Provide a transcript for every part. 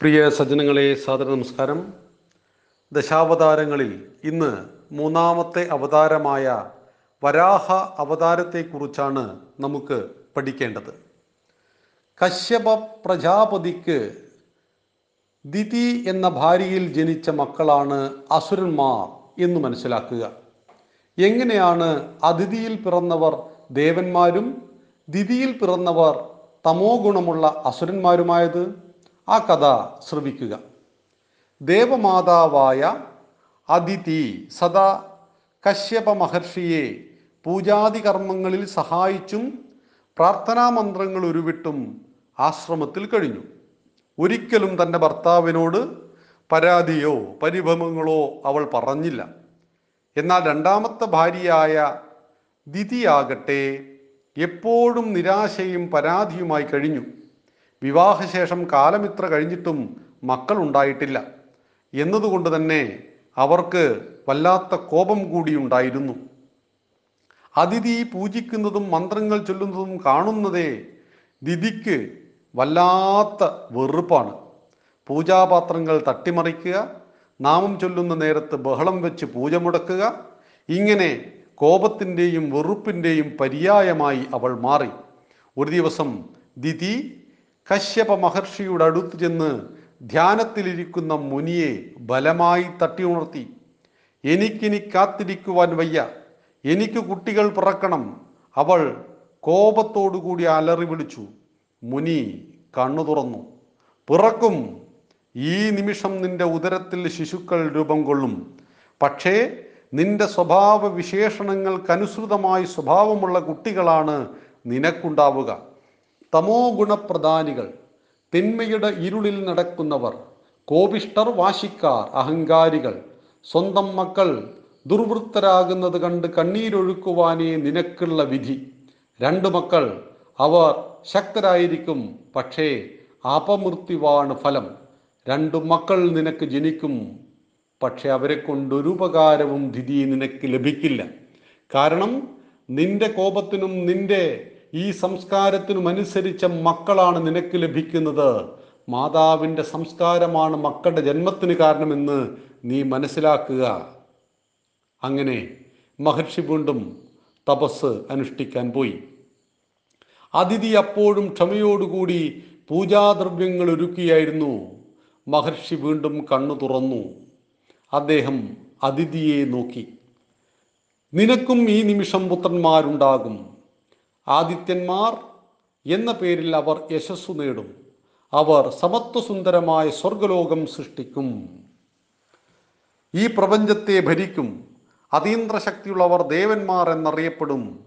പ്രിയ സജ്ജനങ്ങളെ സാദര നമസ്കാരം. ദശാവതാരങ്ങളിൽ ഇന്ന് മൂന്നാമത്തെ അവതാരമായ വരാഹ അവതാരത്തെക്കുറിച്ചാണ് നമുക്ക് പഠിക്കേണ്ടത്. കശ്യപ പ്രജാപതിക്ക് ദിതി എന്ന ഭാര്യയിൽ ജനിച്ച മക്കളാണ് അസുരന്മാർ എന്ന് മനസ്സിലാക്കുക. എങ്ങനെയാണ് അതിഥിയിൽ പിറന്നവർ ദേവന്മാരും ദിതിയിൽ പിറന്നവർ തമോ ഗുണമുള്ള അസുരന്മാരുമായത്? ആ കഥ ശ്രവിക്കുക. ദേവമാതാവായ അതിഥി സദാ കശ്യപ മഹർഷിയെ പൂജാതി കർമ്മങ്ങളിൽ സഹായിച്ചും പ്രാർത്ഥനാ മന്ത്രങ്ങൾ ഉരുവിട്ടും ആശ്രമത്തിൽ കഴിഞ്ഞു. ഒരിക്കലും തന്റെ ഭർത്താവിനോട് പരാതിയോ പരിഭവങ്ങളോ അവൾ പറഞ്ഞില്ല. എന്നാൽ രണ്ടാമത്തെ ഭാര്യയായ ദിതിയാകട്ടെ എപ്പോഴും നിരാശയും പരാതിയുമായി കഴിഞ്ഞു. വിവാഹശേഷം കാലമിത്ര കഴിഞ്ഞിട്ടും മക്കൾ ഉണ്ടായിട്ടില്ല എന്നതുകൊണ്ട് തന്നെ അവർക്ക് വല്ലാത്ത കോപം കൂടിയുണ്ടായിരുന്നു അതിഥി പൂജിക്കുന്നതും മന്ത്രങ്ങൾ ചൊല്ലുന്നതും കാണുന്നതേ ദിതിക്ക് വല്ലാത്ത വെറുപ്പാണ്. പൂജാപാത്രങ്ങൾ തട്ടിമറിക്കുക നാമം ചൊല്ലുന്ന നേരത്ത് ബഹളം വെച്ച് പൂജ മുടക്കുക ഇങ്ങനെ കോപത്തിന്റെയും വെറുപ്പിന്റെയും പര്യായമായി അവൾ മാറി. ഒരു ദിവസം ദിതി കശ്യപ മഹർഷിയുടെ അടുത്ത് ചെന്ന് ധ്യാനത്തിലിരിക്കുന്ന മുനിയെ ബലമായി തട്ടി ഉണർത്തി എനിക്കിനി കാത്തിരിക്കുവാൻ വയ്യ എനിക്ക് കുട്ടികൾ പിറക്കണം. അവൾ കോപത്തോടുകൂടി അലറി വിളിച്ചു. മുനി കണ്ണു തുറന്നു. പിറക്കും. ഈ നിമിഷം നിന്റെ ഉദരത്തിൽ ശിശുക്കൾ രൂപം കൊള്ളും. പക്ഷേ നിന്റെ സ്വഭാവ വിശേഷണങ്ങൾക്കനുസൃതമായി സ്വഭാവമുള്ള കുട്ടികളാണ് നിനക്കുണ്ടാവുക. തമോ ഗുണപ്രധാനികൾ തിന്മയുടെ ഇരുളിൽ നടക്കുന്നവർ കോപിഷ്ടർ വാശിക്കാർ അഹങ്കാരികൾ സ്വന്തം മക്കൾ ദുർവൃത്തരാകുന്നത് കണ്ട് കണ്ണീരൊഴുക്കുവാനേ നിനക്കുള്ള വിധി. രണ്ടു മക്കൾ അവർ ശക്തരായിരിക്കും പക്ഷേ അപമൃത്യുവാണ് ഫലം. രണ്ടു മക്കൾ നിനക്ക് ജനിക്കും പക്ഷെ അവരെ കൊണ്ടൊരു ഉപകാരവും ധിതി നിനക്ക് ലഭിക്കില്ല. കാരണം നിന്റെ കോപത്തിനും നിന്റെ ഈ സംസ്കാരത്തിനുമനുസരിച്ച മക്കളാണ് നിനക്ക് ലഭിക്കുന്നത്. മാതാവിന്റെ സംസ്കാരമാണ് മക്കളുടെ ജന്മത്തിന് കാരണമെന്ന് നീ മനസ്സിലാക്കുക. അങ്ങനെ മഹർഷി വീണ്ടും തപസ് അനുഷ്ഠിക്കാൻ പോയി. അതിഥി അപ്പോഴും ക്ഷമയോടുകൂടി പൂജാദ്രവ്യങ്ങൾ ഒരുക്കിയായിരുന്നു. മഹർഷി വീണ്ടും കണ്ണു തുറന്നു. അദ്ദേഹം അതിഥിയെ നോക്കി. നിനക്കും ഈ നിമിഷം പുത്രന്മാരുണ്ടാകും. ആദിത്യന്മാർ എന്ന പേരിൽ അവർ യശസ്സു നേടും. അവർ സമത്വസുന്ദരമായ സ്വർഗലോകം സൃഷ്ടിക്കും. ഈ പ്രപഞ്ചത്തെ ഭരിക്കും. അതീന്ദ്ര ശക്തിയുള്ളവർ ദേവന്മാർ എന്നറിയപ്പെടും.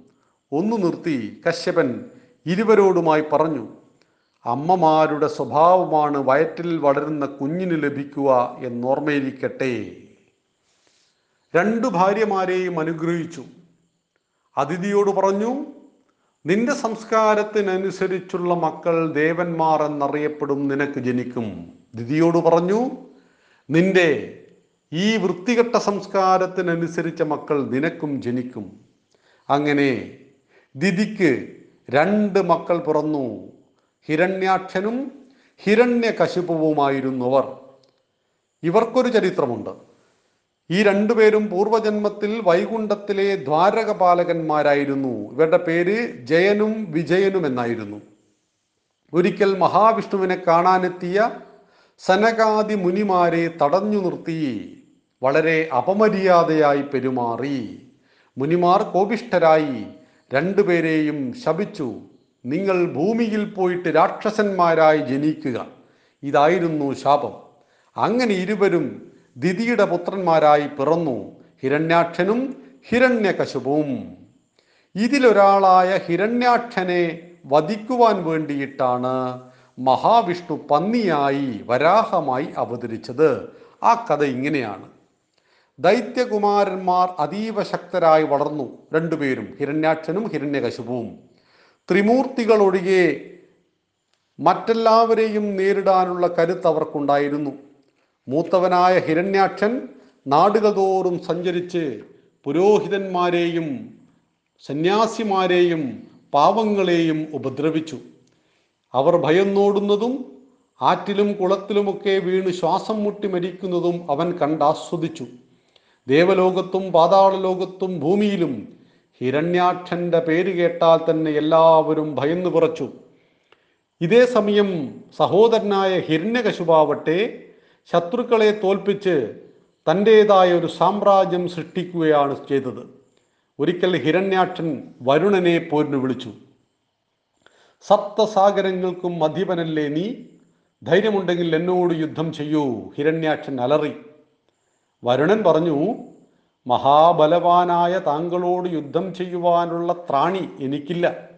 ഒന്നു നിർത്തി കശ്യപൻ ഇരുവരോടുമായി പറഞ്ഞു അമ്മമാരുടെ സ്വഭാവമാണ് വയറ്റിൽ വളരുന്ന കുഞ്ഞിന് ലഭിക്കുക എന്നോർമ്മയിരിക്കട്ടെ രണ്ടു ഭാര്യമാരെയും അനുഗ്രഹിച്ചു. അതിഥിയോട് പറഞ്ഞു നിന്റെ സംസ്കാരത്തിനനുസരിച്ചുള്ള മക്കൾ ദേവന്മാർ എന്നറിയപ്പെടും നിനക്ക് ജനിക്കും. ദിതിയോട് പറഞ്ഞു നിന്റെ ഈ വൃത്തികെട്ട സംസ്കാരത്തിനനുസരിച്ച മക്കൾ നിനക്കും ജനിക്കും. അങ്ങനെ ദിതിക്ക് രണ്ട് മക്കൾ പിറന്നു. ഹിരണ്യാക്ഷനും ഹിരണ്യകശിപുവുമായിരുന്നവർ ഇവർക്കൊരു ചരിത്രമുണ്ട്. ഈ രണ്ടുപേരും പൂർവജന്മത്തിൽ വൈകുണ്ഠത്തിലെ ദ്വാരകപാലകന്മാരായിരുന്നു. ഇവരുടെ പേര് ജയനും വിജയനും എന്നായിരുന്നു. ഒരിക്കൽ മഹാവിഷ്ണുവിനെ കാണാനെത്തിയ സനകാദി മുനിമാരെ തടഞ്ഞു നിർത്തി. വളരെ അപമര്യാദയായി പെരുമാറി. മുനിമാർ കോപിഷ്ഠരായി. രണ്ടുപേരെയും ശപിച്ചു. നിങ്ങൾ ഭൂമിയിൽ പോയിട്ട് രാക്ഷസന്മാരായി ജനിക്കുക. ഇതായിരുന്നു ശാപം. അങ്ങനെ ഇരുവരും ദിതിയുടെ പുത്രന്മാരായി പിറന്നു. ഹിരണ്യാക്ഷനും ഹിരണ്യകശുപും ഇതിലൊരാളായ ഹിരണ്യാക്ഷനെ വധിക്കുവാൻ വേണ്ടിയിട്ടാണ് മഹാവിഷ്ണു പന്നിയായി വരാഹമായി അവതരിച്ചത്. ആ കഥ ഇങ്ങനെയാണ്. ദൈത്യകുമാരന്മാർ അതീവ ശക്തരായി വളർന്നു രണ്ടുപേരും ഹിരണ്യാക്ഷനും ഹിരണ്യകശുപുവും. ത്രിമൂർത്തികളൊഴികെ മറ്റെല്ലാവരെയും നേരിടാനുള്ള കരുത്ത് അവർക്കുണ്ടായിരുന്നു. മൂത്തവനായ ഹിരണ്യാക്ഷൻ നാടുകതോറും സഞ്ചരിച്ച് പുരോഹിതന്മാരെയും സന്യാസിമാരെയും പാവങ്ങളെയും ഉപദ്രവിച്ചു. അവർ ഭയന്നോടുന്നതും ആറ്റിലും കുളത്തിലുമൊക്കെ വീണ് ശ്വാസം മുട്ടി മരിക്കുന്നതും അവൻ കണ്ടാസ്വദിച്ചു. ദേവലോകത്തും പാതാളലോകത്തും ഭൂമിയിലും ഹിരണ്യാക്ഷന്റെ പേര് കേട്ടാൽ തന്നെ എല്ലാവരും ഭയന്നു വിറച്ചു. ഇതേ സമയം സഹോദരനായ ഹിരണ്യകശുപാവട്ടെ ശത്രുക്കളെ തോൽപ്പിച്ച് തന്റേതായ ഒരു സാമ്രാജ്യം സൃഷ്ടിക്കുകയാണ് ചെയ്തത്. ഒരിക്കൽ ഹിരണ്യാക്ഷൻ വരുണനെ പോരിന് വിളിച്ചു. സപ്തസാഗരങ്ങൾക്കും അധിപനല്ലേ നീ? ധൈര്യമുണ്ടെങ്കിൽ എന്നോട് യുദ്ധം ചെയ്യൂ ഹിരണ്യാക്ഷൻ അലറി. വരുണൻ പറഞ്ഞു മഹാബലവാനായ താങ്കളോട് യുദ്ധം ചെയ്യുവാനുള്ള ത്രാണി എനിക്കില്ല.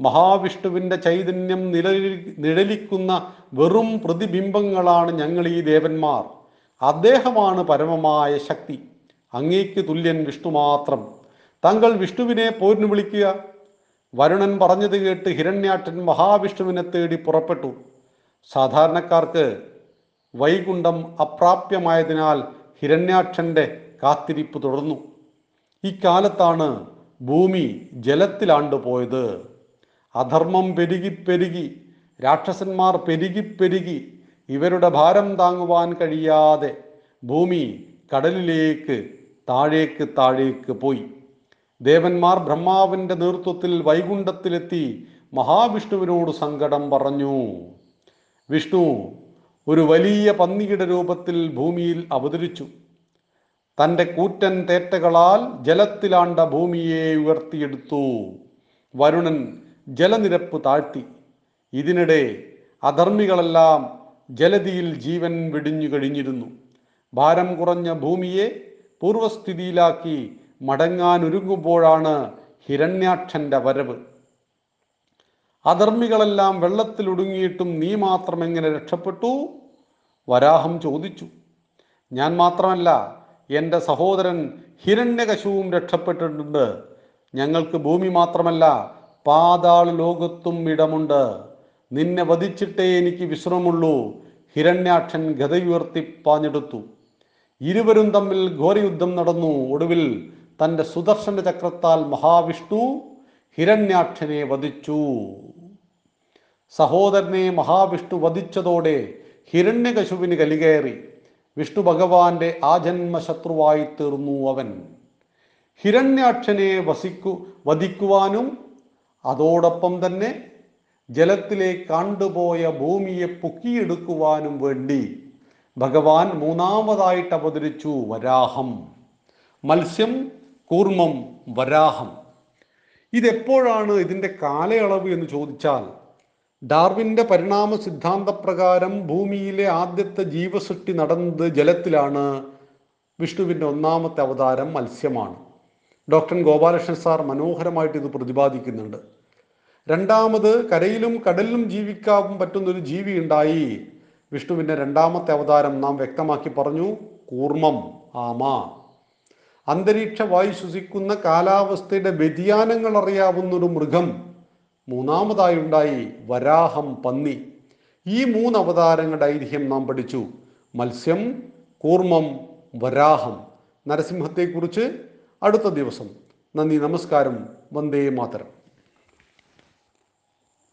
മഹാവിഷ്ണുവിന്റെ ചൈതന്യം നിഴലി നിഴലിക്കുന്ന വെറും പ്രതിബിംബങ്ങളാണ് ഞങ്ങൾ ഈ ദേവന്മാർ. അദ്ദേഹമാണ് പരമമായ ശക്തി. അങ്ങേക്ക് തുല്യൻ വിഷ്ണു മാത്രം. താങ്കൾ വിഷ്ണുവിനെ പോരിന് വിളിക്കുക. വരുണൻ പറഞ്ഞത് കേട്ട് ഹിരണ്യാട്ടൻ മഹാവിഷ്ണുവിനെ തേടി പുറപ്പെട്ടു. സാധാരണക്കാർക്ക് വൈകുണ്ഠം അപ്രാപ്യമായതിനാൽ ഹിരണ്യാക്ഷന്റെ കാത്തിരിപ്പ് തുടർന്നു. ഇക്കാലത്താണ് ഭൂമി ജലത്തിലാണ്ട് പോയത് അധർമ്മം പെരുകി പെരുകി രാക്ഷസന്മാർ പെരുകി പെരുകി ഇവരുടെ ഭാരം താങ്ങുവാൻ കഴിയാതെ ഭൂമി കടലിലേക്ക് താഴേക്ക് താഴേക്ക് പോയി. ദേവന്മാർ ബ്രഹ്മാവിന്റെ നേതൃത്വത്തിൽ വൈകുണ്ഠത്തിലെത്തി മഹാവിഷ്ണുവിനോട് സങ്കടം പറഞ്ഞു. വിഷ്ണു ഒരു വലിയ പന്നിയുടെ രൂപത്തിൽ ഭൂമിയിൽ അവതരിച്ചു. തന്റെ കൂറ്റൻ തേറ്റകളാൽ ജലത്തിലാണ്ട ഭൂമിയെ ഉയർത്തിയെടുത്തു. വരുണൻ ജലനിരപ്പ് താഴ്ത്തി. ഇതിനിടെ അധർമ്മികളെല്ലാം ജലതിയിൽ ജീവൻ വെടിഞ്ഞു കഴിഞ്ഞിരുന്നു. ഭാരം കുറഞ്ഞ ഭൂമിയെ പൂർവസ്ഥിതിയിലാക്കി മടങ്ങാനൊരുങ്ങുമ്പോഴാണ് ഹിരണ്യാക്ഷന്റെ വരവ്. അധർമ്മികളെല്ലാം വെള്ളത്തിൽ വെള്ളത്തിലൊടുങ്ങിയിട്ടും നീ മാത്രം എങ്ങനെ രക്ഷപ്പെട്ടു? വരാഹം ചോദിച്ചു. ഞാൻ മാത്രമല്ല എന്റെ സഹോദരൻ ഹിരണ്യകശുവും രക്ഷപ്പെട്ടിട്ടുണ്ട്. ഞങ്ങൾക്ക് ഭൂമി മാത്രമല്ല പാതാള ലോകത്തും ഇടമുണ്ട്. നിന്നെ വധിച്ചിട്ടേ എനിക്ക് വിശ്രമമുള്ളൂ. ഹിരണ്യാക്ഷൻ ഗതയുയർത്തി പാഞ്ഞെടുത്തു. ഇരുവരും തമ്മിൽ ഘോരയുദ്ധം നടന്നു. ഒടുവിൽ തന്റെ സുദർശന ചക്രത്താൽ മഹാവിഷ്ണു ഹിരണ്യാക്ഷനെ വധിച്ചു. സഹോദരനെ മഹാവിഷ്ണു വധിച്ചതോടെ ഹിരണ്യകശുവിന് കലികയറി വിഷ്ണു ഭഗവാന്റെ ആജന്മ ശത്രുവായി തീർന്നു അവൻ. ഹിരണ്യാക്ഷനെ വസിക്കു വധിക്കുവാനും അതോടൊപ്പം തന്നെ ജലത്തിലെ കണ്ടുപോയ ഭൂമിയെ പൊക്കിയെടുക്കുവാനും വേണ്ടി ഭഗവാൻ മൂന്നാമതായിട്ട് അവതരിച്ചു വരാഹം. മത്സ്യം കൂർമ്മം വരാഹം. ഇതെപ്പോഴാണ് ഇതിന്റെ കാലയളവ് എന്ന് ചോദിച്ചാൽ ഡാർവിന്റെ പരിണാമ സിദ്ധാന്തപ്രകാരം ഭൂമിയിലെ ആദ്യത്തെ ജീവസൃഷ്ടി നടന്നത് ജലത്തിലാണ്. വിഷ്ണുവിന്റെ ഒന്നാമത്തെ അവതാരം മത്സ്യമാണ്. ഡോക്ടർ ഗോപാലകൃഷ്ണൻ സാർ മനോഹരമായിട്ട് ഇത് പ്രതിപാദിക്കുന്നുണ്ട്. രണ്ടാമത് കരയിലും കടലിലും ജീവിക്കാൻ പറ്റുന്നൊരു ജീവി ഉണ്ടായി. വിഷ്ണുവിന്റെ രണ്ടാമത്തെ അവതാരം നാം വ്യക്തമാക്കി പറഞ്ഞു കൂർമ്മം ആമ. അന്തരീക്ഷ വായു ശ്വസിക്കുന്ന കാലാവസ്ഥയുടെ വ്യതിയാനങ്ങൾ അറിയാവുന്ന ഒരു മൃഗം മൂന്നാമതായി ഉണ്ടായി വരാഹം പന്നി. ഈ മൂന്ന് അവതാരങ്ങളുടെ ഐതിഹ്യം നാം പഠിച്ചു. മത്സ്യം കൂർമ്മം വരാഹം. നരസിംഹത്തെക്കുറിച്ച് അടുത്ത ദിവസം നന്ദി നമസ്കാരം വന്ദേ മാതരം.